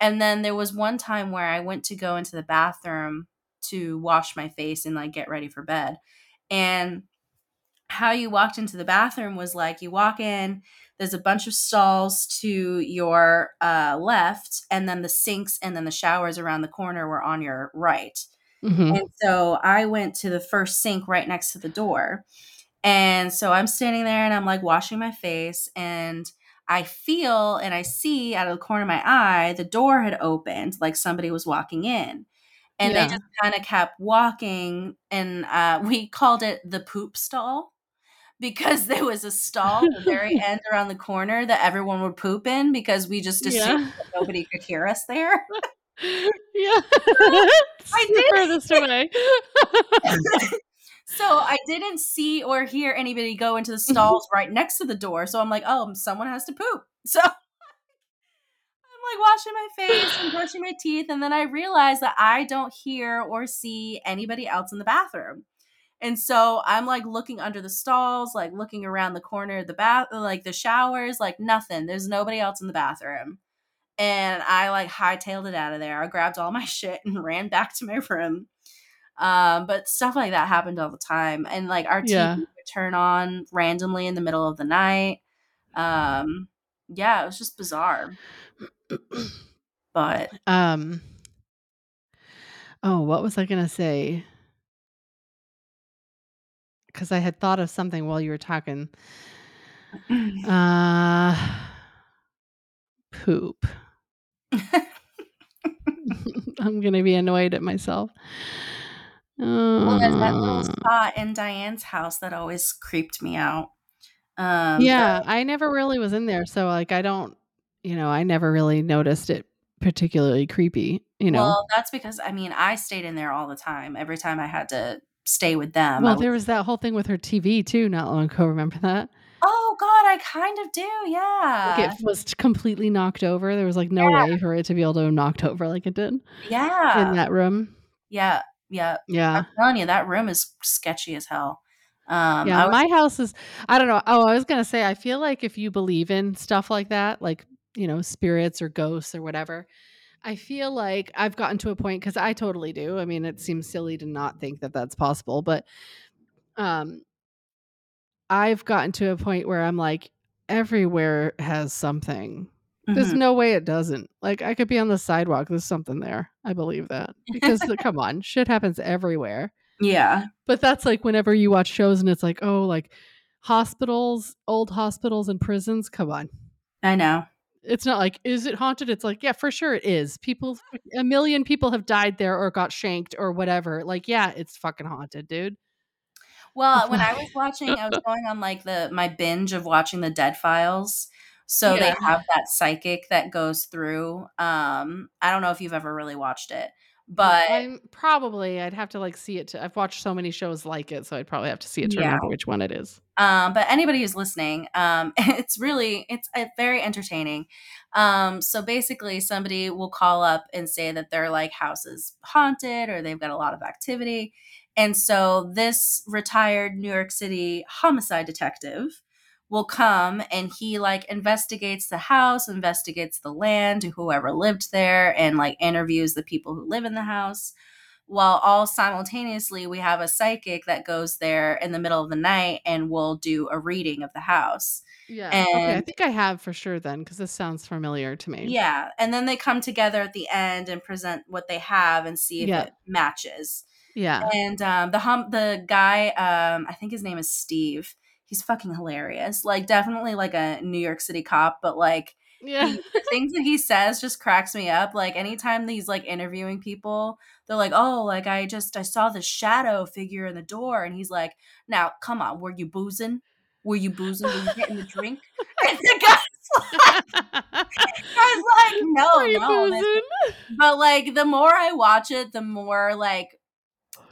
And then there was one time where I went to go into the bathroom to wash my face and like get ready for bed, and how you walked into the bathroom was like you walk in there's a bunch of stalls to your uh, left, and then the sinks and then the showers around the corner were on your right. Mm-hmm. And so I went to the first sink right next to the door. And so I'm standing there and I'm like washing my face and I feel and I see out of the corner of my eye the door had opened like somebody was walking in. And yeah. they just kind of kept walking and uh, we called it the poop stall because there was a stall at the very end around the corner that everyone would poop in because we just assumed yeah. nobody could hear us there. yeah. I did. Furthest away. so I didn't see or hear anybody go into the stalls right next to the door. So I'm like, oh, someone has to poop. So like washing my face and brushing my teeth. And then I realize that I don't hear or see anybody else in the bathroom. And so I'm like looking under the stalls, like looking around the corner of the bath, like the showers, like nothing. There's nobody else in the bathroom. And I like hightailed it out of there. I grabbed all my shit and ran back to my room. Um, but stuff like that happened all the time. And like our TV yeah. would turn on randomly in the middle of the night. Um, yeah, it was just bizarre. but um oh, what was I gonna say? because I had thought of something while you were talking. Uh, poop. I'm gonna be annoyed at myself. well, there's that little uh. spot in Diane's house that always creeped me out. Um, yeah, but- I never really was in there, so like I don't, you know, I never really noticed it particularly creepy. You know, well, that's because I mean I stayed in there all the time. Every time I had to stay with them. Well, there was that whole thing with her TV too, not long ago. Remember that? Oh God, I kind of do. Yeah, like it was completely knocked over. There was like no yeah. way for it to be able to knocked over like it did. Yeah, in that room. Yeah, yeah, yeah. I'm telling you, that room is sketchy as hell. Um, yeah, was- my house is. I don't know. Oh, I was gonna say, I feel like if you believe in stuff like that, like you know, spirits or ghosts or whatever, I feel like I've gotten to a point because I totally do. I mean, it seems silly to not think that that's possible, but um, I've gotten to a point where I'm like, everywhere has something. Mm-hmm. There's no way it doesn't. Like, I could be on the sidewalk. There's something there. I believe that because come on, shit happens everywhere. Yeah, but that's like whenever you watch shows and it's like, oh, like hospitals, old hospitals and prisons. Come on. I know. It's not like, is it haunted? It's like, yeah, for sure it is. People, a million people have died there or got shanked or whatever. Like, yeah, it's fucking haunted, dude. Well, when I was watching, I was going on like the my binge of watching the Dead Files. So yeah. they have that psychic that goes through. Um, I don't know if you've ever really watched it, but I'm probably I'd have to like see it. To, I've watched so many shows like it, so I'd probably have to see it to yeah. remember which one it is. Um, but anybody who's listening, um, it's really it's uh, very entertaining. Um, so basically, somebody will call up and say that their like house is haunted or they've got a lot of activity, and so this retired New York City homicide detective will come and he like investigates the house, investigates the land, whoever lived there, and like interviews the people who live in the house. While all simultaneously, we have a psychic that goes there in the middle of the night and will do a reading of the house. Yeah. And, okay. I think I have for sure then because this sounds familiar to me. Yeah. And then they come together at the end and present what they have and see if yeah. it matches. Yeah. And um, the hum the guy, um, I think his name is Steve he's fucking hilarious. Like definitely like a New York City cop, but like yeah. He, the things that he says just cracks me up. Like anytime he's like interviewing people, they're like, "Oh, like I just I saw the shadow figure in the door," and he's like, "Now, come on, were you boozing? Were you boozing? Were you getting the drink?" And the guy's like, "I was like, no, no." But like the more I watch it, the more like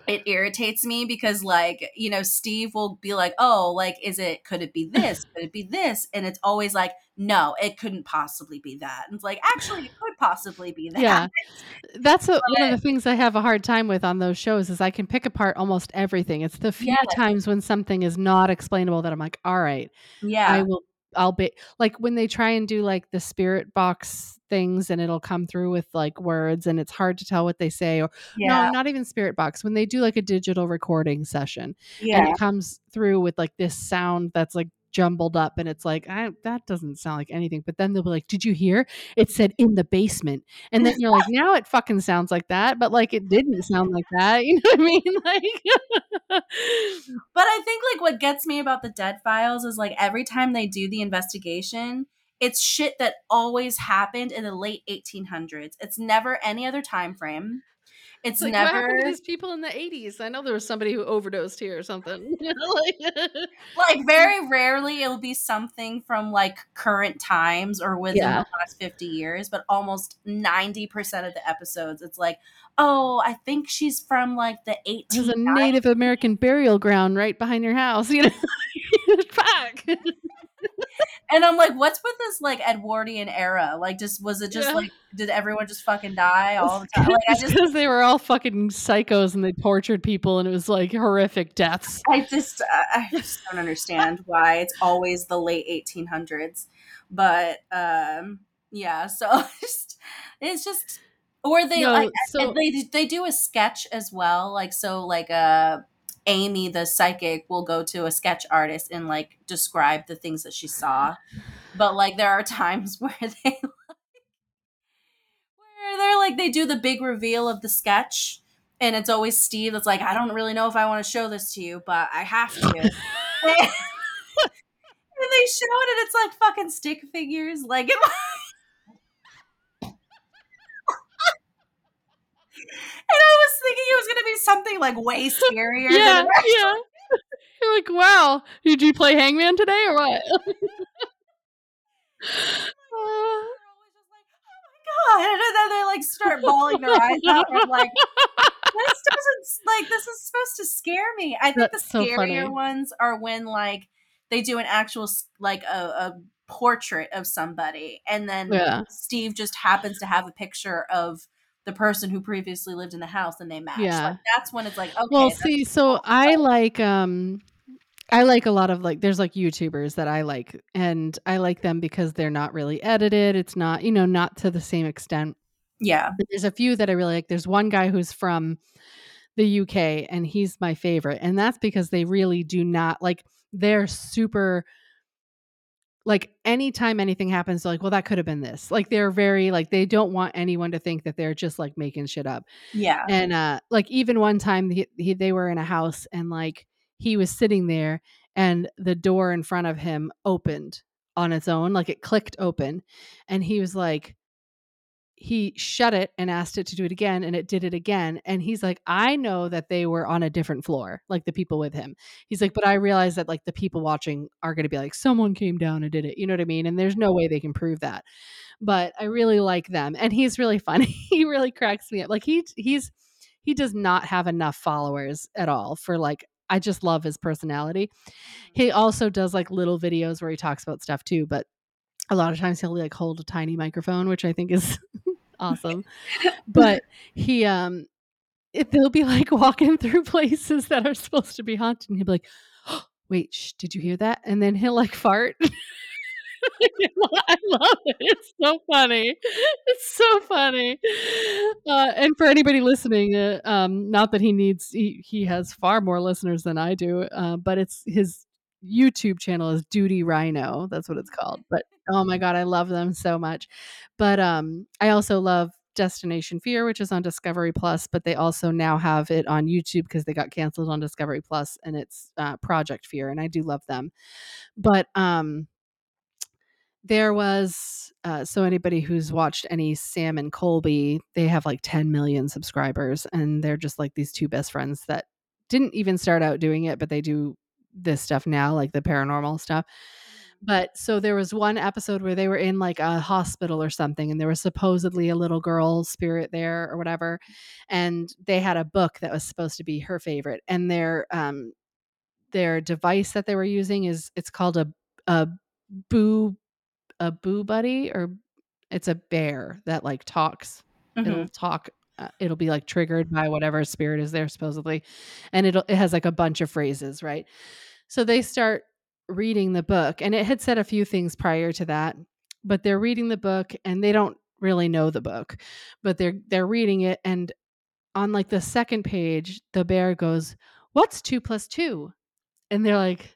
it irritates me because like you know steve will be like oh like is it could it be this could it be this and it's always like no it couldn't possibly be that and it's like actually it could possibly be that Yeah. That's a, one of the things I have a hard time with on those shows is I can pick apart almost everything. It's the few Yes. times when something is not explainable that I'm like, all right, yeah I will I'll be like when they try and do like the spirit box things and it'll come through with like words and it's hard to tell what they say or yeah no, not even spirit box. When they do like a digital recording session yeah. and yeah it comes through with like this sound that's like jumbled up and it's like I, that doesn't sound like anything but then they'll be like did you hear it said in the basement and then you're like now it fucking sounds like that but like it didn't sound like that you know what i mean like But I think like what gets me about the Dead Files is like every time they do the investigation, it's shit that always happened in the late 1800s. It's never any other time frame. It's, like, what happened to never these people in the 80s? I know there was somebody who overdosed here or something. Like- very rarely it'll be something from like current times or within Yeah. the last 50 years, but almost 90% of the episodes it's like, "Oh, I think she's from like the There's a Native American burial ground right behind your house. You know, fuck. And I'm like, "What's with this like Edwardian era? Like just was it just Yeah. like did everyone just fucking die all the time?" Like I just because they were all fucking psychos and they tortured people and it was like horrific deaths. I just I just don't understand why it's always the late 1800s. But um yeah, so it's just it's just or they No, like so they they do a sketch as well like so like uh Amy the psychic will go to a sketch artist and like describe the things that she saw. But like there are times where they like, where they're like they do the big reveal of the sketch and it's always Steve that's like I don't really know if I want to show this to you, but I have to. and they show it and it's like fucking stick figures like it And I was thinking it was gonna be something like way scarier. yeah, yeah. You're like, wow, did you play Hangman today or what? Uh, They're always just like, oh my god, and then they like start bawling their eyes out. And I'm like, this doesn't like this is supposed to scare me. I think That's the scarier funny. ones are when like they do an actual like a, a portrait of somebody, and then yeah. Steve just happens to have a picture of the person who previously lived in the house, and they match. Yeah. Like that's when it's like, okay, Well, see, so I like um I like a lot of like there's like YouTubers that I like and I like them because they're not really edited. It's not, you know, not to the same extent. yeah, But there's a few that I really like. There's one guy who's from the UK and he's my favorite. And that's because they really do not like they're super like anytime anything happens, they're like, well, that could have been this. Like they're very like they don't want anyone to think that they're just like making shit up. Yeah, and uh like even one time he, he, they were in a house and like he was sitting there and the door in front of him opened on its own like it clicked open. And he was like he shut it and asked it to do it again and it did it again and he's like i know that they were on a different floor like the people with him. He's like but i realize that like the people watching are going to be like someone came down and did it you know what i mean? And there's no way they can prove that. But i really like them and he's really funny he really cracks me up like he he's he does not have enough followers at all for like i just love his personality. Mm-hmm. He also does like little videos where he talks about stuff too but a lot of times he'll like hold a tiny microphone which i think is awesome but he um it, they'll be like walking through places that are supposed to be haunted and he'll be like oh, wait shh, did you hear that and then he'll like fart I love it. It's so funny. It's so funny. Uh, and for anybody listening, uh, um, not that he needs, he, he has far more listeners than I do, uh, but it's his YouTube channel is Duty Rhino. That's what it's called. But oh my God, I love them so much. But um, I also love Destination Fear, which is on Discovery Plus, but they also now have it on YouTube because they got canceled on Discovery Plus, and it's uh, Project Fear, and I do love them. But um, there was uh, so anybody who's watched any Sam and Colby, they have like 10 million subscribers, and they're just like these two best friends that didn't even start out doing it, but they do this stuff now, like the paranormal stuff. But so there was one episode where they were in like a hospital or something, and there was supposedly a little girl spirit there or whatever, and they had a book that was supposed to be her favorite, and their um their device that they were using is it's called a a boo a boo buddy or it's a bear that like talks. Mhm. It'll talk. Uh, it'll be like triggered by whatever spirit is there supposedly, and it'll it has like a bunch of phrases, right? So they start reading the book, and it had said a few things prior to that, but they're reading the book and they don't really know the book, but they're they're reading it, and on like the second page, the bear goes, "What's two plus two? And they're like,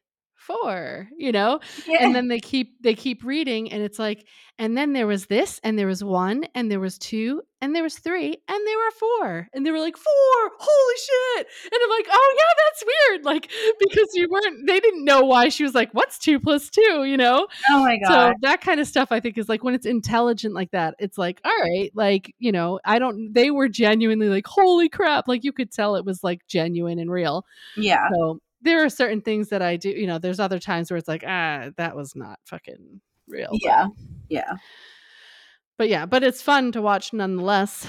four, you know? And then they keep they keep reading and it's like, and then there was this, and there was one, and there was two, and there was three, and there were four. And they were like, four, holy shit. And I'm like, oh yeah, that's weird. Like, because you weren't they didn't know why she was like, what's two plus two, you know? oh my god So that kind of stuff I think is like when it's intelligent like that, it's like, all right, like, you know, I don't they were genuinely like, holy crap. Like you could tell it was like genuine and real. yeah. So there are certain things that I do, you know, there's other times where it's like, ah, that was not fucking real. but- Yeah. Yeah. But yeah, but it's fun to watch nonetheless.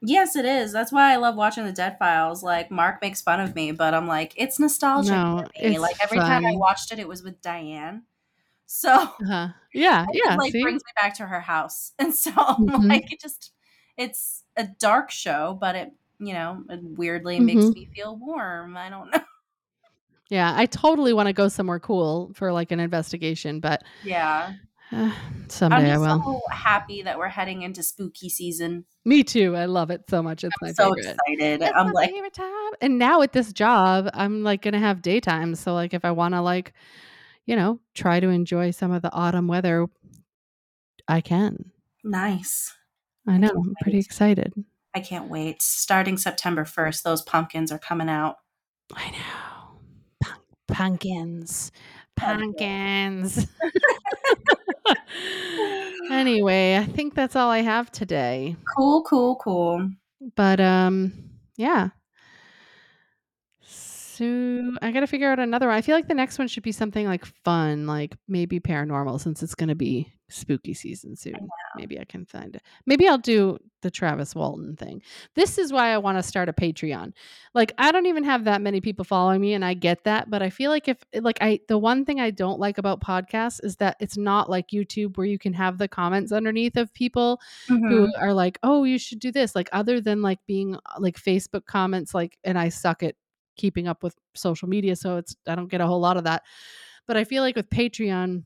Yes, it is. That's why I love watching the Dead Files. Like Mark makes fun of me, but I'm like, it's nostalgic No, for me. it's Like every time I watched it, it was with Diane. So Uh-huh. Yeah, it, yeah. like see? brings me back to her house. And so I'm Mhm. like it just it's a dark show, but it you know, it weirdly makes Mhm. me feel warm. I don't know. Yeah, I totally want to go somewhere cool for like an investigation, but Yeah. uh, I'm someday I will. so happy that we're heading into spooky season. Me too. I love it so much. It's my I'm so favorite. excited. It's I'm my like, favorite time. And now with this job, I'm like gonna have daytime. So like if I wanna like, you know, try to enjoy some of the autumn weather, I can. nice. I know. can't I'm pretty excited. I can't wait. Starting September 1st, those pumpkins are coming out. I know. Pumpkins. Pumpkins. anyway, I think that's all I have today. Cool, cool, cool. But um yeah. So I gotta figure out another one. I feel like the next one should be something like fun, like maybe paranormal, since it's gonna be spooky season soon. Maybe I can find it. Maybe I'll do the Travis Walton thing. This is why I want to start a Patreon. Like I don't even have that many people following me, and I get that, but I feel like if like I the one thing I don't like about podcasts is that it's not like YouTube where you can have the comments underneath of people who Mhm. are like, "Oh, you should do this." Like other than like being uh, like Facebook comments like and I suck at keeping up with social media, so it's I don't get a whole lot of that. But I feel like with Patreon,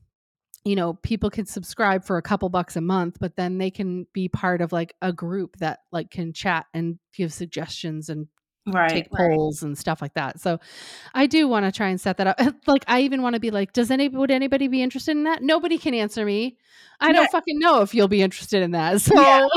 you know, people can subscribe for a couple bucks a month, but then they can be part of like a group that like can chat and give suggestions and Right. take right. polls and stuff like that. So I do want to try and set that up. like I even want to be like, does any would anybody be interested in that? Nobody can answer me. I Yeah. don't fucking know if you'll be interested in that. So Yeah.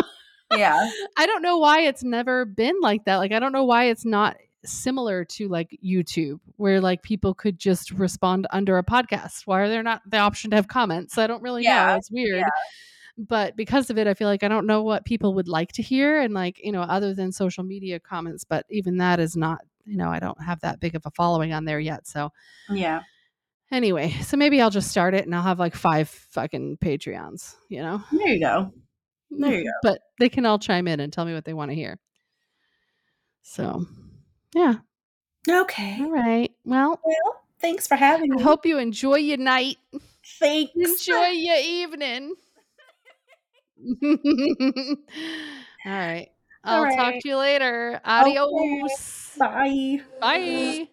Yeah. I don't know why it's never been like that. Like I don't know why it's not similar to like YouTube where like people could just respond under a podcast. Why are there not the option to have comments? I don't really know. It's weird. But because of it, I feel like I don't know what people would like to hear and like, you know, other than social media comments, but even that is not, you know, I don't have that big of a following on there yet. So Yeah. anyway, so maybe I'll just start it and I'll have like five fucking Patreons, you know? There you go. There you go. But they can all chime in and tell me what they want to hear. So, yeah. Okay. All right. Well, Well, thanks for having I me. hope you enjoy your night. Thanks. Enjoy your evening. all right. I'll All talk to you later. Adios. Bye. Bye.